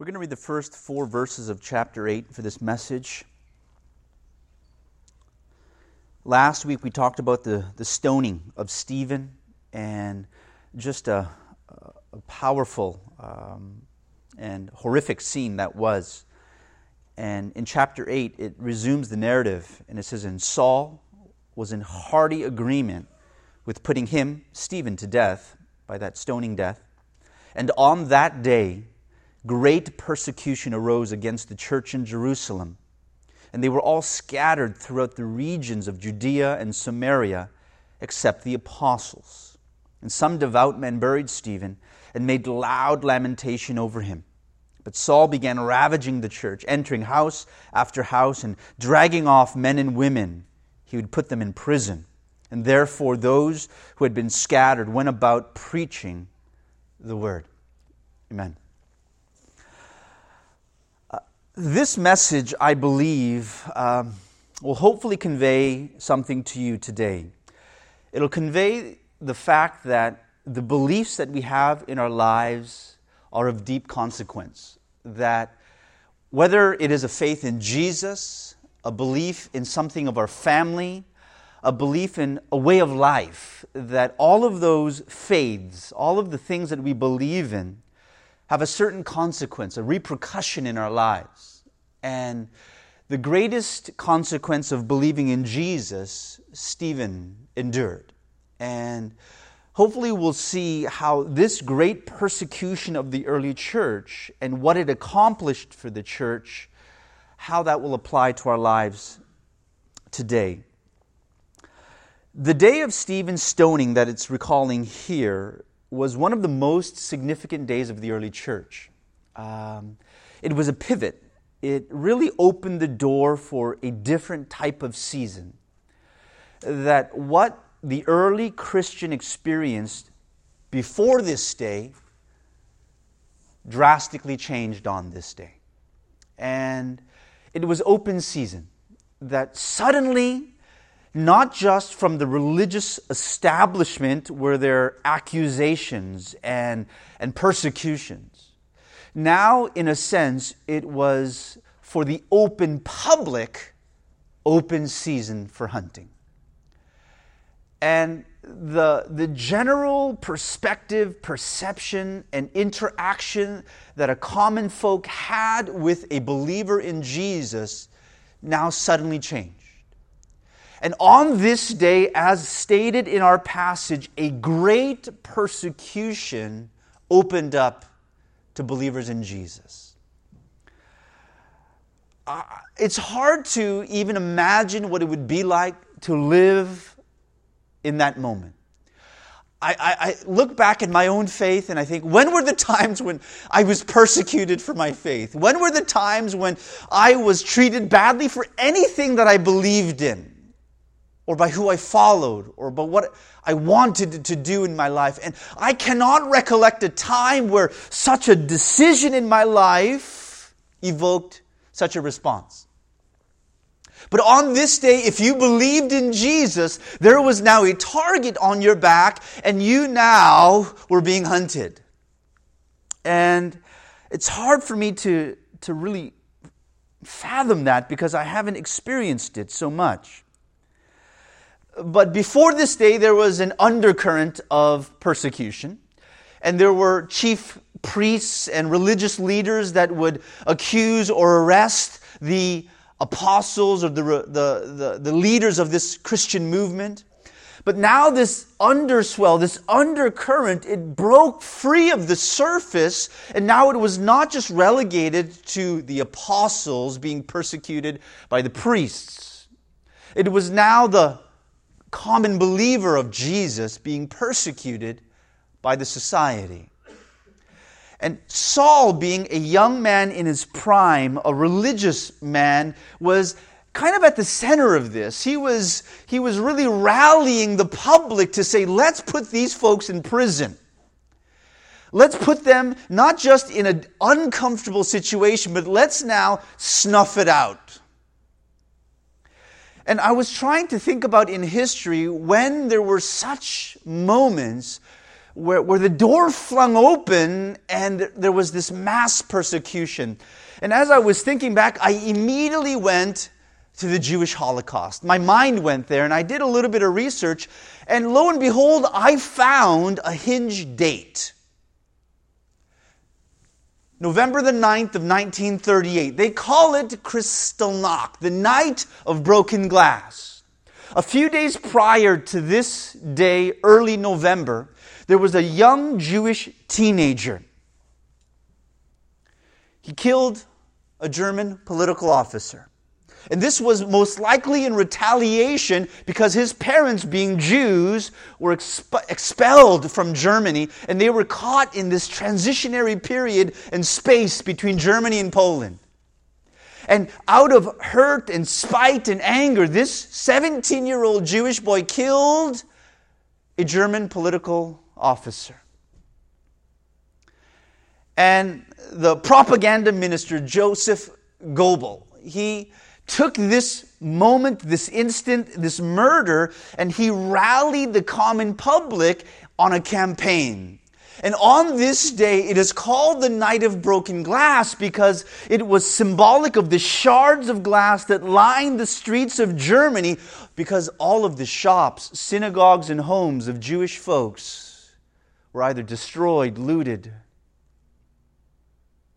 We're going to read the first four verses of chapter 8 for this message. Last week we talked about the, the stoning of Stephen and just a, a powerful um, and horrific scene that was. And in chapter 8, it resumes the narrative and it says, And Saul was in hearty agreement with putting him, Stephen, to death by that stoning death. And on that day, great persecution arose against the church in Jerusalem, and they were all scattered throughout the regions of Judea and Samaria, except the apostles. And some devout men buried Stephen and made loud lamentation over him. But Saul began ravaging the church, entering house after house and dragging off men and women. He would put them in prison. And therefore, those who had been scattered went about preaching the word. Amen. This message, I believe, um, will hopefully convey something to you today. It'll convey the fact that the beliefs that we have in our lives are of deep consequence. That whether it is a faith in Jesus, a belief in something of our family, a belief in a way of life, that all of those faiths, all of the things that we believe in, have a certain consequence, a repercussion in our lives. And the greatest consequence of believing in Jesus, Stephen endured. And hopefully, we'll see how this great persecution of the early church and what it accomplished for the church, how that will apply to our lives today. The day of Stephen's stoning that it's recalling here was one of the most significant days of the early church. Um, it was a pivot. It really opened the door for a different type of season. That what the early Christian experienced before this day drastically changed on this day. And it was open season. That suddenly not just from the religious establishment where there are accusations and, and persecutions. Now, in a sense, it was for the open public, open season for hunting. And the, the general perspective, perception, and interaction that a common folk had with a believer in Jesus now suddenly changed. And on this day, as stated in our passage, a great persecution opened up to believers in Jesus. Uh, it's hard to even imagine what it would be like to live in that moment. I, I, I, look back at my own faith and I think, when were the times when I was persecuted for my faith? When were the times when I was treated badly for anything that I believed in? Or by who I followed or by what I wanted to do in my life. And I cannot recollect a time where such a decision in my life evoked such a response. But on this day, if you believed in Jesus, there was now a target on your back, and you now were being hunted. And it's hard for me to, to really fathom that because I haven't experienced it so much. But before this day, there was an undercurrent of persecution. And there were chief priests and religious leaders that would accuse or arrest the apostles or the, the, the, the leaders of this Christian movement. But now this underswell, this undercurrent, it broke free of the surface, and now it was not just relegated to the apostles being persecuted by the priests. It was now the common believer of Jesus being persecuted by the society. And Saul, being a young man in his prime, a religious man, was kind of at the center of this. He was, he was really rallying the public to say, let's put these folks in prison. Let's put them not just in an uncomfortable situation, but let's now snuff it out. And I was trying to think about in history when there were such moments where, where the door flung open and there was this mass persecution. And as I was thinking back, I immediately went to the Jewish Holocaust. My mind went there and I did a little bit of research, and lo and behold, I found a hinge date. November the 9th of 1938. They call it Kristallnacht, the night of broken glass. A few days prior to this day, early November, there was a young Jewish teenager. He killed a German political officer. And this was most likely in retaliation because his parents, being Jews, were exp- expelled from Germany and they were caught in this transitionary period and space between Germany and Poland. And out of hurt and spite and anger, this 17 year old Jewish boy killed a German political officer. And the propaganda minister, Joseph Goebbels, he took this moment, this instant, this murder, and he rallied the common public on a campaign. And on this day, it is called the Night of Broken Glass because it was symbolic of the shards of glass that lined the streets of Germany because all of the shops, synagogues, and homes of Jewish folks were either destroyed, looted.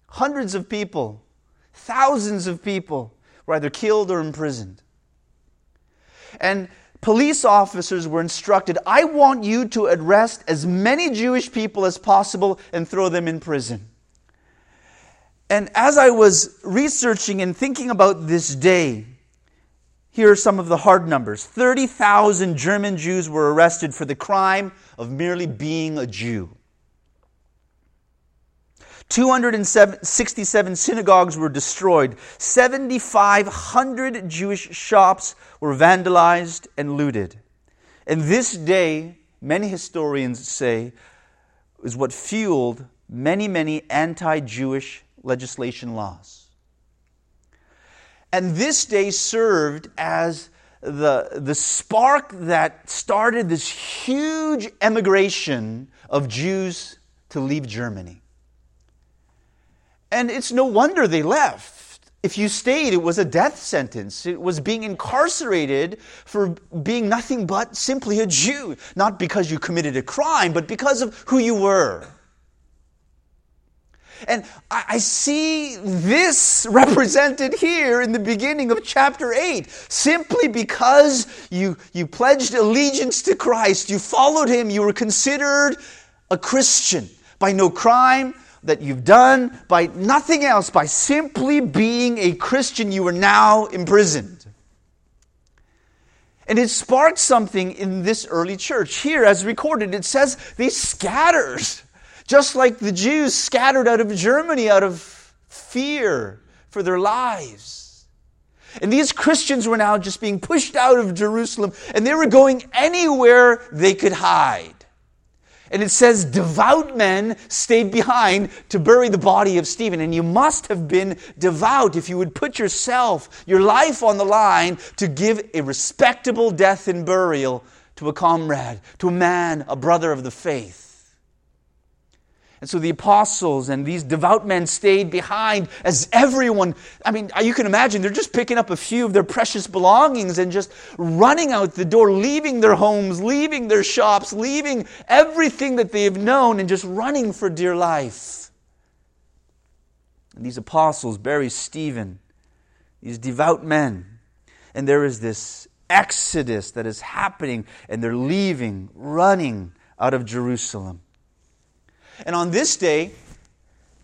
Hundreds of people, thousands of people were either killed or imprisoned. And police officers were instructed I want you to arrest as many Jewish people as possible and throw them in prison. And as I was researching and thinking about this day, here are some of the hard numbers 30,000 German Jews were arrested for the crime of merely being a Jew. 267 synagogues were destroyed. 7,500 Jewish shops were vandalized and looted. And this day, many historians say, is what fueled many, many anti Jewish legislation laws. And this day served as the, the spark that started this huge emigration of Jews to leave Germany. And it's no wonder they left. If you stayed, it was a death sentence. It was being incarcerated for being nothing but simply a Jew. Not because you committed a crime, but because of who you were. And I see this represented here in the beginning of chapter 8. Simply because you, you pledged allegiance to Christ, you followed him, you were considered a Christian by no crime, that you've done, by nothing else, by simply being a Christian, you are now imprisoned. And it sparked something in this early church. Here, as recorded, it says they scattered, just like the Jews scattered out of Germany out of fear for their lives. And these Christians were now just being pushed out of Jerusalem, and they were going anywhere they could hide. And it says, devout men stayed behind to bury the body of Stephen. And you must have been devout if you would put yourself, your life on the line to give a respectable death and burial to a comrade, to a man, a brother of the faith. And so the apostles and these devout men stayed behind as everyone, I mean, you can imagine they're just picking up a few of their precious belongings and just running out the door, leaving their homes, leaving their shops, leaving everything that they've known and just running for dear life. And these apostles bury Stephen, these devout men. And there is this exodus that is happening, and they're leaving, running out of Jerusalem. And on this day,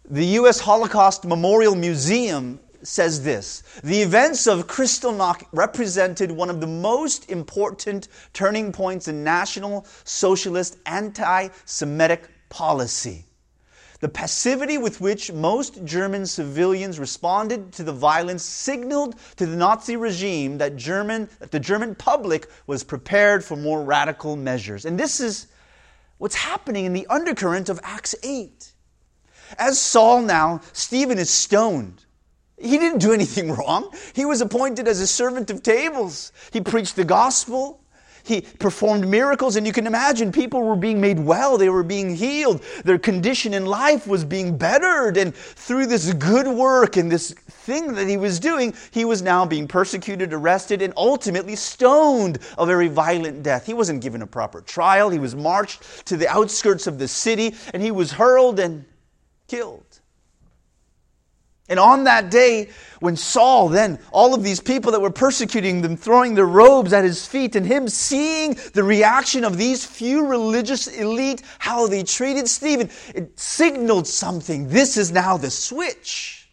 the U.S. Holocaust Memorial Museum says this The events of Kristallnacht represented one of the most important turning points in National Socialist anti Semitic policy. The passivity with which most German civilians responded to the violence signaled to the Nazi regime that, German, that the German public was prepared for more radical measures. And this is what's happening in the undercurrent of Acts 8. As Saul now, Stephen is stoned. He didn't do anything wrong. He was appointed as a servant of tables. He preached the gospel. He performed miracles, and you can imagine people were being made well, they were being healed, their condition in life was being bettered. And through this good work and this thing that he was doing, he was now being persecuted, arrested, and ultimately stoned a very violent death. He wasn't given a proper trial, he was marched to the outskirts of the city, and he was hurled and killed. And on that day, when Saul, then all of these people that were persecuting them, throwing their robes at his feet, and him seeing the reaction of these few religious elite, how they treated Stephen, it signaled something. This is now the switch.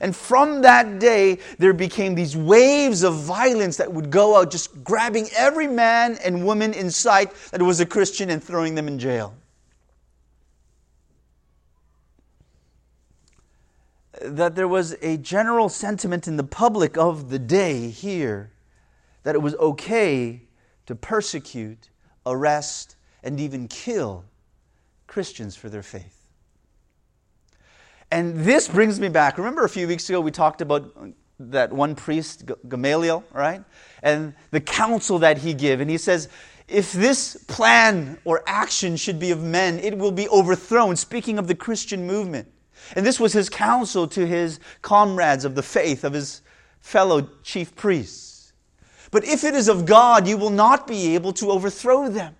And from that day, there became these waves of violence that would go out, just grabbing every man and woman in sight that was a Christian and throwing them in jail. That there was a general sentiment in the public of the day here that it was okay to persecute, arrest, and even kill Christians for their faith. And this brings me back. Remember a few weeks ago we talked about that one priest, Gamaliel, right? And the counsel that he gave. And he says, if this plan or action should be of men, it will be overthrown. Speaking of the Christian movement. And this was his counsel to his comrades of the faith, of his fellow chief priests. But if it is of God, you will not be able to overthrow them.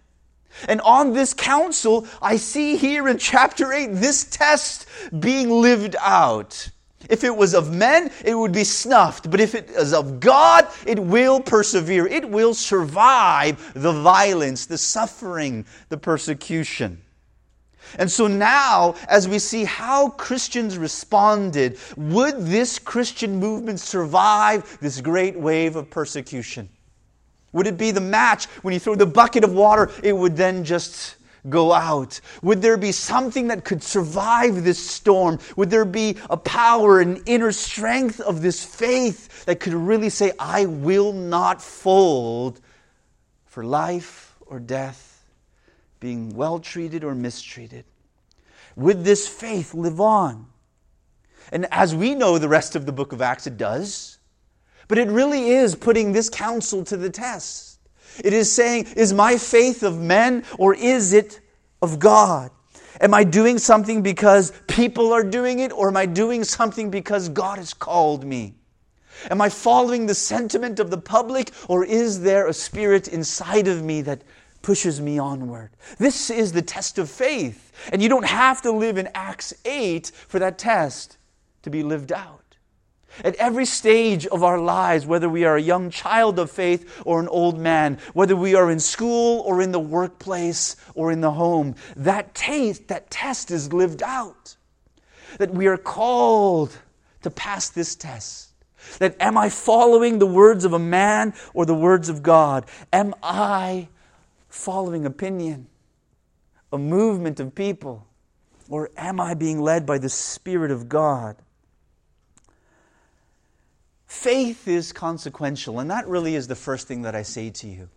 And on this counsel, I see here in chapter 8 this test being lived out. If it was of men, it would be snuffed. But if it is of God, it will persevere. It will survive the violence, the suffering, the persecution. And so now, as we see how Christians responded, would this Christian movement survive this great wave of persecution? Would it be the match when you throw the bucket of water, it would then just go out? Would there be something that could survive this storm? Would there be a power an inner strength of this faith that could really say, I will not fold for life or death? Being well treated or mistreated. Would this faith live on? And as we know, the rest of the book of Acts, it does. But it really is putting this counsel to the test. It is saying, is my faith of men or is it of God? Am I doing something because people are doing it or am I doing something because God has called me? Am I following the sentiment of the public or is there a spirit inside of me that pushes me onward. This is the test of faith. And you don't have to live in Acts 8 for that test to be lived out. At every stage of our lives, whether we are a young child of faith or an old man, whether we are in school or in the workplace or in the home, that taste, that test is lived out. That we are called to pass this test. That am I following the words of a man or the words of God? Am I following opinion, a movement of people? Or am I being led by the Spirit of God? Faith is consequential, and that really is the first thing that I say to you.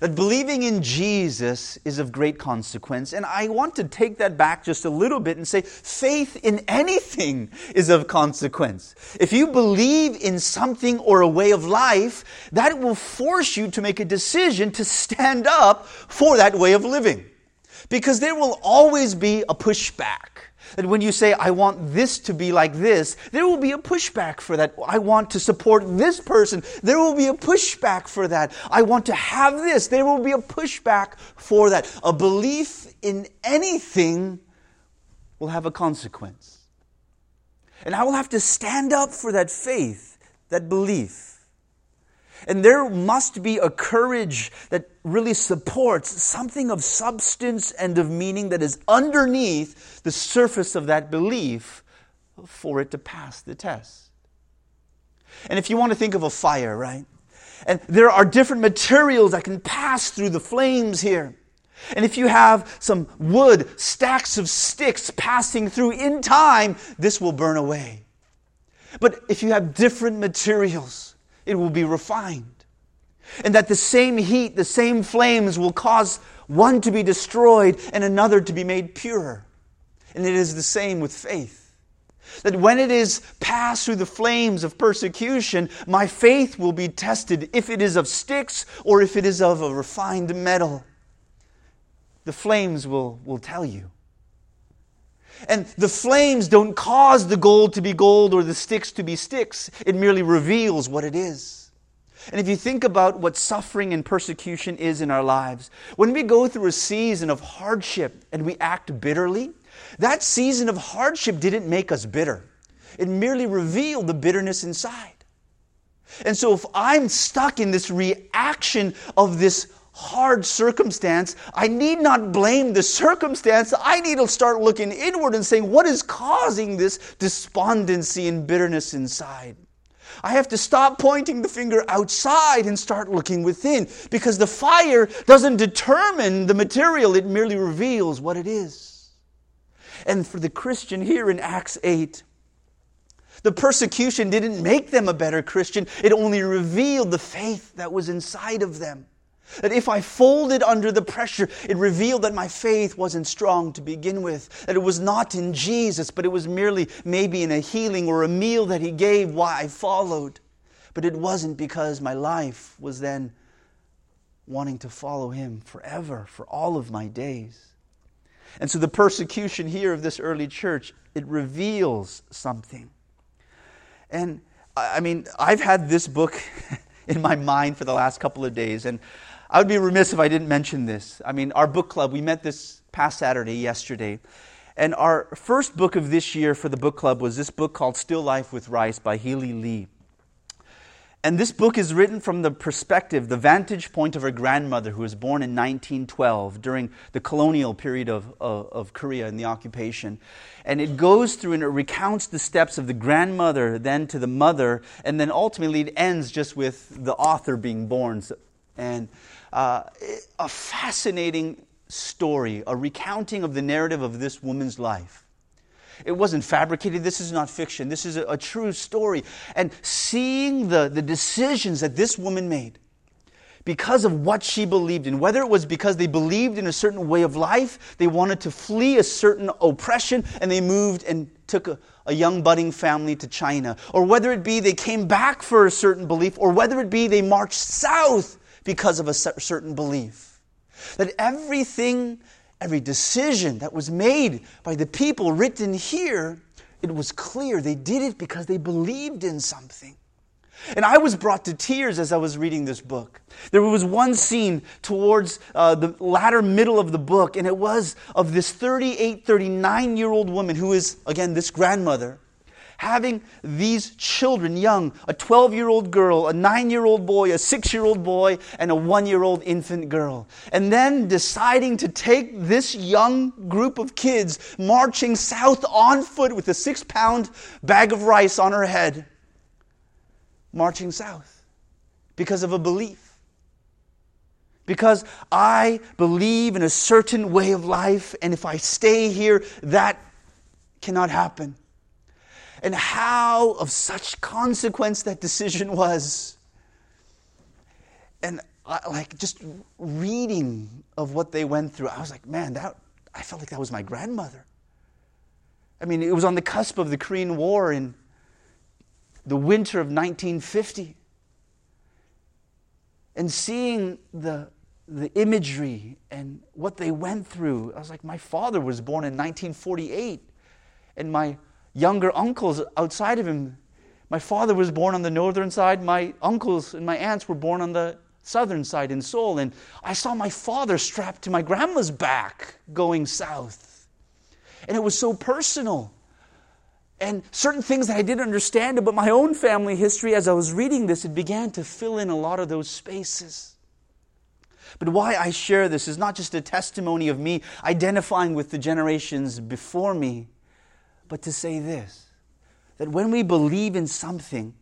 That believing in Jesus is of great consequence. And I want to take that back just a little bit and say faith in anything is of consequence. If you believe in something or a way of life, that will force you to make a decision to stand up for that way of living. Because there will always be a pushback. That when you say, I want this to be like this, there will be a pushback for that. I want to support this person. There will be a pushback for that. I want to have this. There will be a pushback for that. A belief in anything will have a consequence. And I will have to stand up for that faith, that belief. And there must be a courage that really supports something of substance and of meaning that is underneath the surface of that belief for it to pass the test. And if you want to think of a fire, right? And there are different materials that can pass through the flames here. And if you have some wood, stacks of sticks passing through in time, this will burn away. But if you have different materials, it will be refined. And that the same heat, the same flames will cause one to be destroyed and another to be made pure. And it is the same with faith. That when it is passed through the flames of persecution, my faith will be tested if it is of sticks or if it is of a refined metal. The flames will, will tell you. And the flames don't cause the gold to be gold or the sticks to be sticks, it merely reveals what it is. And if you think about what suffering and persecution is in our lives, when we go through a season of hardship and we act bitterly, that season of hardship didn't make us bitter. It merely revealed the bitterness inside. And so if I'm stuck in this reaction of this hard circumstance, I need not blame the circumstance. I need to start looking inward and saying, what is causing this despondency and bitterness inside? I have to stop pointing the finger outside and start looking within because the fire doesn't determine the material, it merely reveals what it is. And for the Christian here in Acts 8, the persecution didn't make them a better Christian, it only revealed the faith that was inside of them. That if I folded under the pressure, it revealed that my faith wasn't strong to begin with. That it was not in Jesus, but it was merely maybe in a healing or a meal that He gave why I followed. But it wasn't because my life was then wanting to follow Him forever, for all of my days. And so the persecution here of this early church, it reveals something. And I mean, I've had this book in my mind for the last couple of days, and I would be remiss if I didn't mention this. I mean, our book club, we met this past Saturday, yesterday. And our first book of this year for the book club was this book called Still Life with Rice by Helie Lee. And this book is written from the perspective, the vantage point of her grandmother, who was born in 1912 during the colonial period of, of, of, Korea and the occupation. And it goes through and it recounts the steps of the grandmother, then to the mother, and then ultimately it ends just with the author being born. And uh, a fascinating story, a recounting of the narrative of this woman's life. It wasn't fabricated. This is not fiction. This is a, a, true story. And seeing the, the decisions that this woman made because of what she believed in, whether it was because they believed in a certain way of life, they wanted to flee a certain oppression, and they moved and took a, a young budding family to China, or whether it be they came back for a certain belief, or whether it be they marched south because of a certain belief. That everything, every decision that was made by the people written here, it was clear they did it because they believed in something. And I was brought to tears as I was reading this book. There was one scene towards uh, the latter middle of the book, and it was of this 38, 39 year old woman who is, again, this grandmother having these children young a 12 year old girl, a 9 year old boy, a 6 year old boy, and a 1 year old infant girl. And then deciding to take this young group of kids marching south on foot with a six pound bag of rice on her head, marching south because of a belief because I believe in a certain way of life, and if I stay here, that cannot happen and how of such consequence that decision was. And I, like just reading of what they went through, I was like, man, that I felt like that was my grandmother. I mean, it was on the cusp of the Korean War in the winter of 1950. And seeing the, the imagery and what they went through, I was like, my father was born in 1948, and my younger uncles outside of him. My father was born on the northern side. My uncles and my aunts were born on the southern side in Seoul. And I saw my father strapped to my grandma's back going south. And it was so personal. And certain things that I didn't understand about my own family history, as I was reading this, it began to fill in a lot of those spaces. But why I share this is not just a testimony of me identifying with the generations before me but to say this that when we believe in something,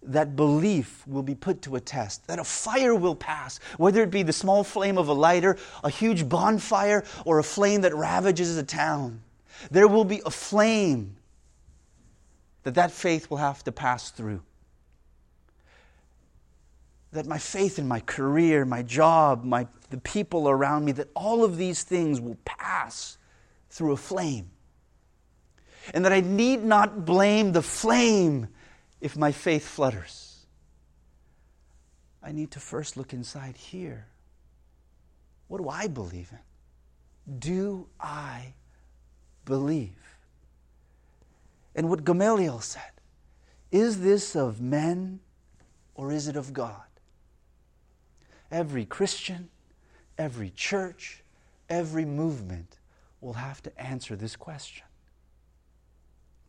that belief will be put to a test, that a fire will pass, whether it be the small flame of a lighter, a huge bonfire, or a flame that ravages a town. There will be a flame that that faith will have to pass through. That my faith in my career, my job, my, the people around me, that all of these things will pass through a flame. And that I need not blame the flame if my faith flutters. I need to first look inside here. What do I believe in? Do I believe? And what Gamaliel said is this of men or is it of God? Every Christian, every church, every movement will have to answer this question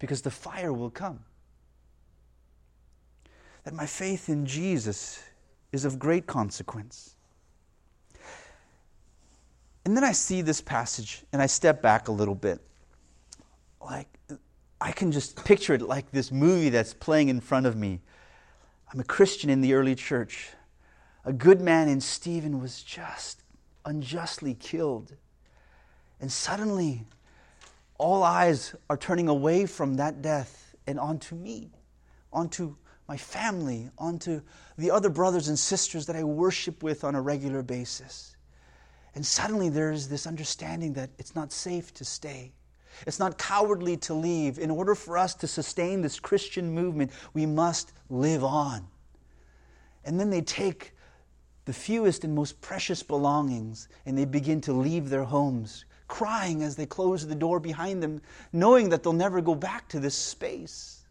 because the fire will come. That my faith in Jesus is of great consequence. And then I see this passage and I step back a little bit. Like, I can just picture it like this movie that's playing in front of me. I'm a Christian in the early church. A good man in Stephen was just unjustly killed. And suddenly, all eyes are turning away from that death and onto me, onto my family, onto the other brothers and sisters that I worship with on a regular basis. And suddenly there's this understanding that it's not safe to stay. It's not cowardly to leave. In order for us to sustain this Christian movement, we must live on. And then they take the fewest and most precious belongings and they begin to leave their homes, crying as they close the door behind them, knowing that they'll never go back to this space.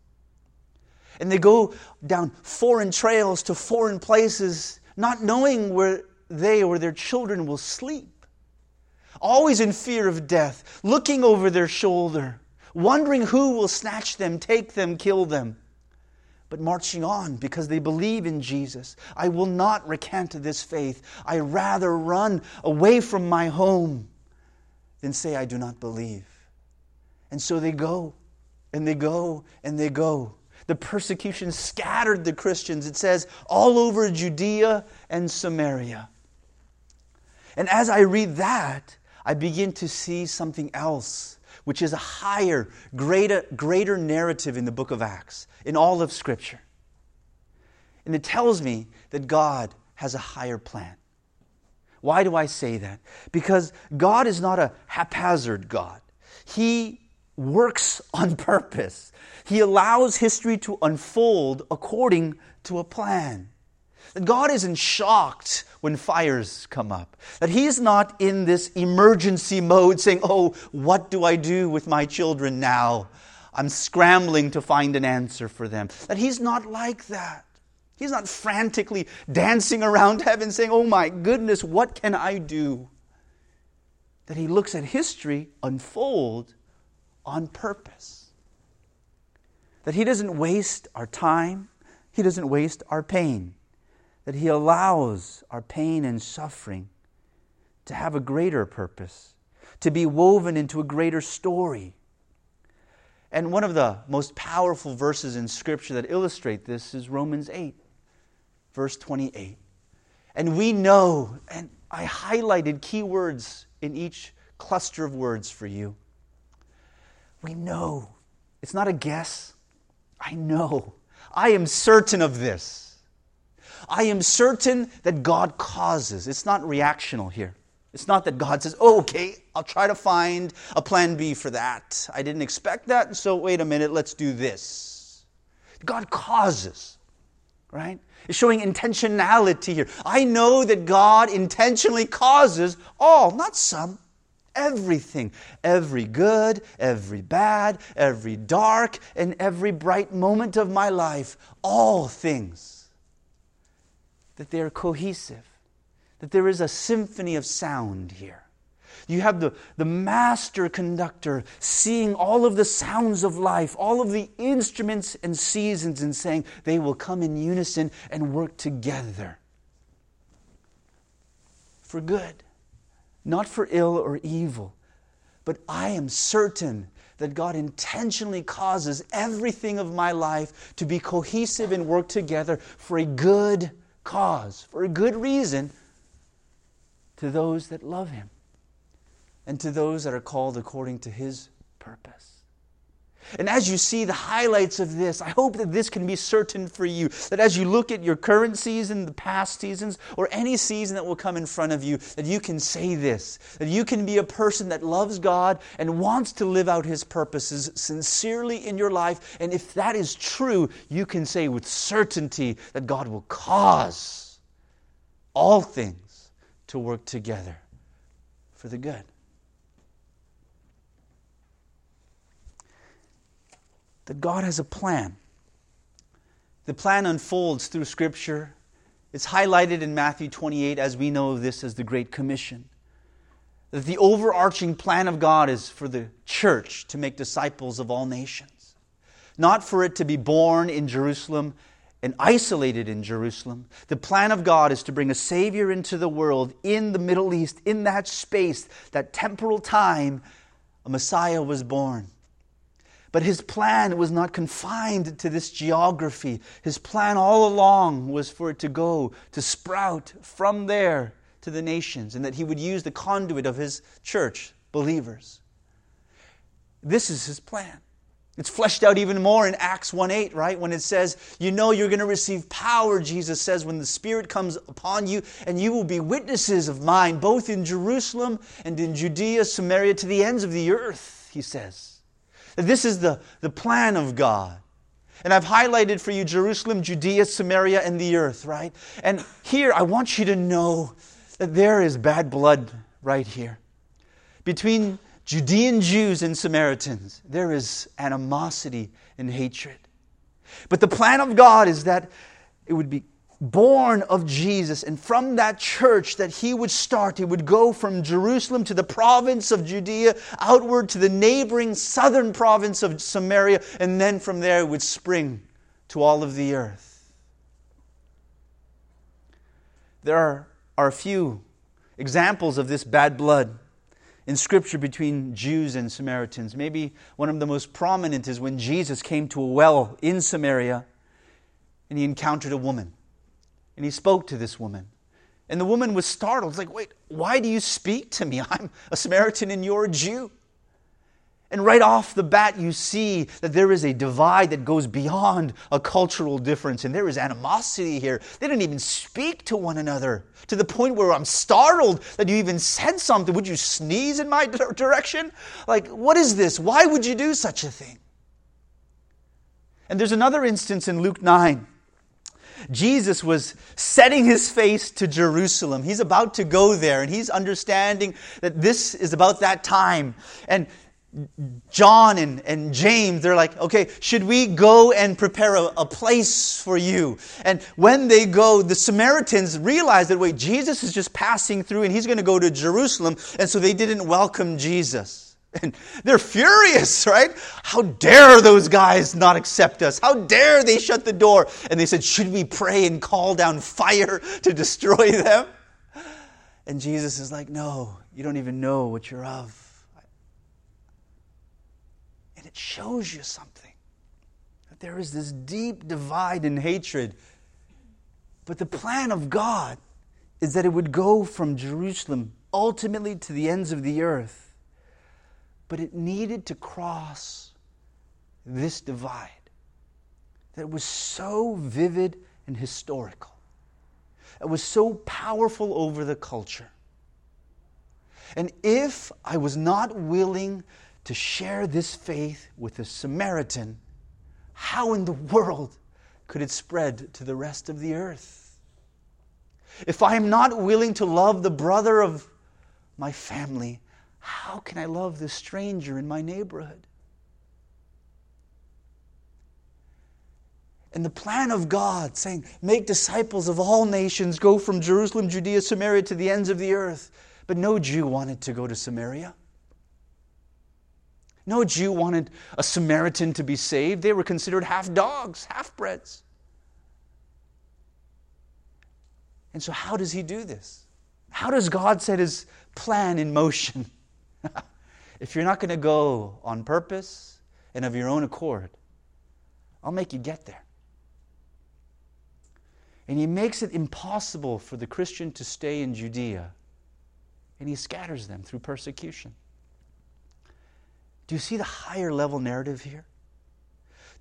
And they go down foreign trails to foreign places, not knowing where they or their children will sleep always in fear of death, looking over their shoulder, wondering who will snatch them, take them, kill them, but marching on because they believe in Jesus. I will not recant this faith. I rather run away from my home than say I do not believe. And so they go, and they go, and they go. The persecution scattered the Christians, it says, all over Judea and Samaria. And as I read that, I begin to see something else, which is a higher, greater, greater narrative in the book of Acts, in all of Scripture. And it tells me that God has a higher plan. Why do I say that? Because God is not a haphazard God. He works on purpose. He allows history to unfold according to a plan. That God isn't shocked when fires come up. That He's not in this emergency mode saying, Oh, what do I do with my children now? I'm scrambling to find an answer for them. That He's not like that. He's not frantically dancing around heaven saying, Oh my goodness, what can I do? That He looks at history unfold on purpose. That He doesn't waste our time, He doesn't waste our pain that He allows our pain and suffering to have a greater purpose, to be woven into a greater story. And one of the most powerful verses in Scripture that illustrate this is Romans 8, verse 28. And we know, and I highlighted key words in each cluster of words for you. We know. It's not a guess. I know. I am certain of this I am certain that God causes. It's not reactional here. It's not that God says, oh, okay, I'll try to find a plan B for that. I didn't expect that, so wait a minute, let's do this. God causes, right? It's showing intentionality here. I know that God intentionally causes all, not some, everything. Every good, every bad, every dark, and every bright moment of my life. All things that they are cohesive, that there is a symphony of sound here. You have the, the master conductor seeing all of the sounds of life, all of the instruments and seasons, and saying they will come in unison and work together for good, not for ill or evil. But I am certain that God intentionally causes everything of my life to be cohesive and work together for a good cause, for a good reason, to those that love Him and to those that are called according to His purpose. And as you see the highlights of this, I hope that this can be certain for you. That as you look at your current season, the past seasons, or any season that will come in front of you, that you can say this. That you can be a person that loves God and wants to live out His purposes sincerely in your life. And if that is true, you can say with certainty that God will cause all things to work together for the good. That God has a plan. The plan unfolds through Scripture. It's highlighted in Matthew 28 as we know this as the Great Commission. That the overarching plan of God is for the church to make disciples of all nations, not for it to be born in Jerusalem and isolated in Jerusalem. The plan of God is to bring a Savior into the world in the Middle East, in that space, that temporal time, a Messiah was born. But his plan was not confined to this geography. His plan all along was for it to go, to sprout from there to the nations, and that he would use the conduit of his church, believers. This is his plan. It's fleshed out even more in Acts 1 8, right? When it says, You know you're going to receive power, Jesus says, when the Spirit comes upon you, and you will be witnesses of mine, both in Jerusalem and in Judea, Samaria, to the ends of the earth, he says. That this is the, the plan of God. And I've highlighted for you Jerusalem, Judea, Samaria, and the earth, right? And here, I want you to know that there is bad blood right here. Between Judean Jews and Samaritans, there is animosity and hatred. But the plan of God is that it would be born of Jesus. And from that church that he would start, he would go from Jerusalem to the province of Judea, outward to the neighboring southern province of Samaria, and then from there it would spring to all of the earth. There are, are a few examples of this bad blood in Scripture between Jews and Samaritans. Maybe one of the most prominent is when Jesus came to a well in Samaria and he encountered a woman. And he spoke to this woman. And the woman was startled. It's like, wait, why do you speak to me? I'm a Samaritan and you're a Jew. And right off the bat, you see that there is a divide that goes beyond a cultural difference, and there is animosity here. They didn't even speak to one another to the point where I'm startled that you even said something. Would you sneeze in my direction? Like, what is this? Why would you do such a thing? And there's another instance in Luke 9 Jesus was setting his face to Jerusalem. He's about to go there, and he's understanding that this is about that time. And John and, and James, they're like, okay, should we go and prepare a, a, place for you? And when they go, the Samaritans realize that, wait, Jesus is just passing through and he's going to go to Jerusalem. And so they didn't welcome Jesus. And they're furious, right? How dare those guys not accept us? How dare they shut the door? And they said, Should we pray and call down fire to destroy them? And Jesus is like, No, you don't even know what you're of. And it shows you something that there is this deep divide and hatred. But the plan of God is that it would go from Jerusalem ultimately to the ends of the earth but it needed to cross this divide that was so vivid and historical. It was so powerful over the culture. And if I was not willing to share this faith with a Samaritan, how in the world could it spread to the rest of the earth? If I am not willing to love the brother of my family, how can I love this stranger in my neighborhood? And the plan of God, saying, Make disciples of all nations, go from Jerusalem, Judea, Samaria to the ends of the earth. But no Jew wanted to go to Samaria. No Jew wanted a Samaritan to be saved. They were considered half dogs, half breds. And so, how does he do this? How does God set his plan in motion? if you're not going to go on purpose and of your own accord, I'll make you get there. And he makes it impossible for the Christian to stay in Judea, and he scatters them through persecution. Do you see the higher level narrative here?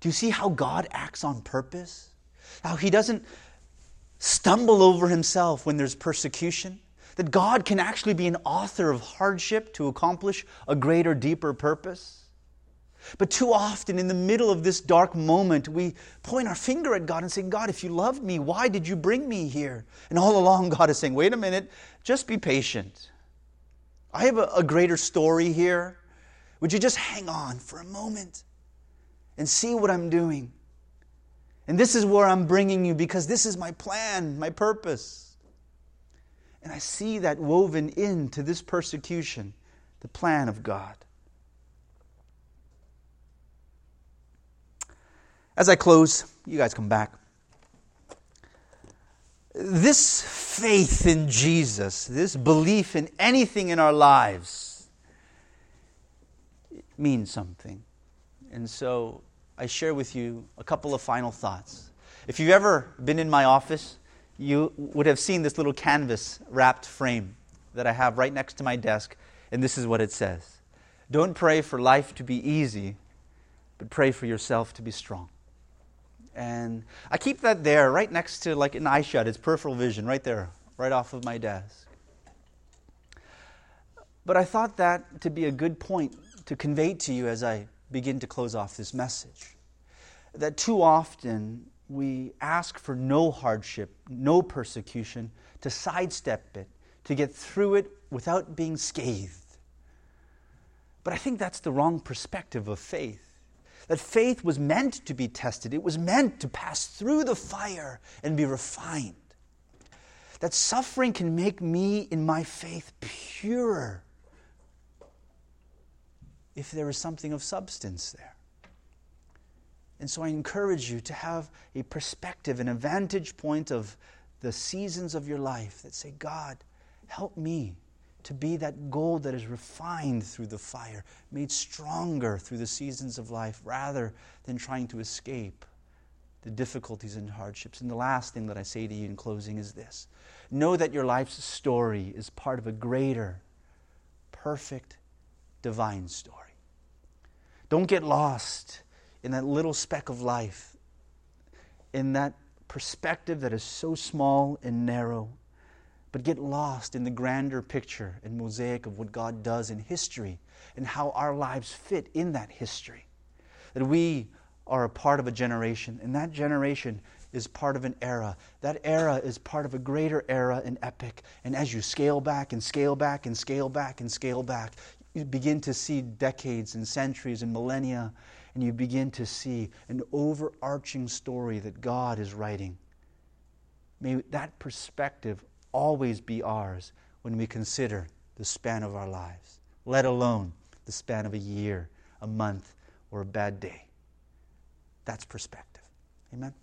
Do you see how God acts on purpose? How He doesn't stumble over Himself when there's persecution? That God can actually be an author of hardship to accomplish a greater, deeper purpose? But too often, in the middle of this dark moment, we point our finger at God and say, God, if you loved me, why did you bring me here? And all along, God is saying, wait a minute, just be patient. I have a, a greater story here. Would you just hang on for a moment and see what I'm doing? And this is where I'm bringing you because this is my plan, my purpose. And I see that woven into this persecution, the plan of God. As I close, you guys come back. This faith in Jesus, this belief in anything in our lives, means something. And so I share with you a couple of final thoughts. If you've ever been in my office, you would have seen this little canvas wrapped frame that I have right next to my desk, and this is what it says Don't pray for life to be easy, but pray for yourself to be strong. And I keep that there right next to like an eye shut, it's peripheral vision right there, right off of my desk. But I thought that to be a good point to convey to you as I begin to close off this message. That too often we ask for no hardship, no persecution, to sidestep it, to get through it without being scathed. But I think that's the wrong perspective of faith that faith was meant to be tested, it was meant to pass through the fire and be refined. That suffering can make me in my faith purer if there is something of substance there. And so I encourage you to have a perspective, and a vantage point of the seasons of your life that say, God, help me to be that gold that is refined through the fire, made stronger through the seasons of life, rather than trying to escape the difficulties and hardships. And the last thing that I say to you in closing is this know that your life's story is part of a greater, perfect, divine story. Don't get lost in that little speck of life, in that perspective that is so small and narrow but get lost in the grander picture and mosaic of what God does in history and how our lives fit in that history. That we are a part of a generation, and that generation is part of an era. That era is part of a greater era and epic. And as you scale back and scale back and scale back and scale back, you begin to see decades and centuries and millennia, and you begin to see an overarching story that God is writing. May that perspective always be ours when we consider the span of our lives, let alone the span of a year, a month, or a bad day. That's perspective. Amen.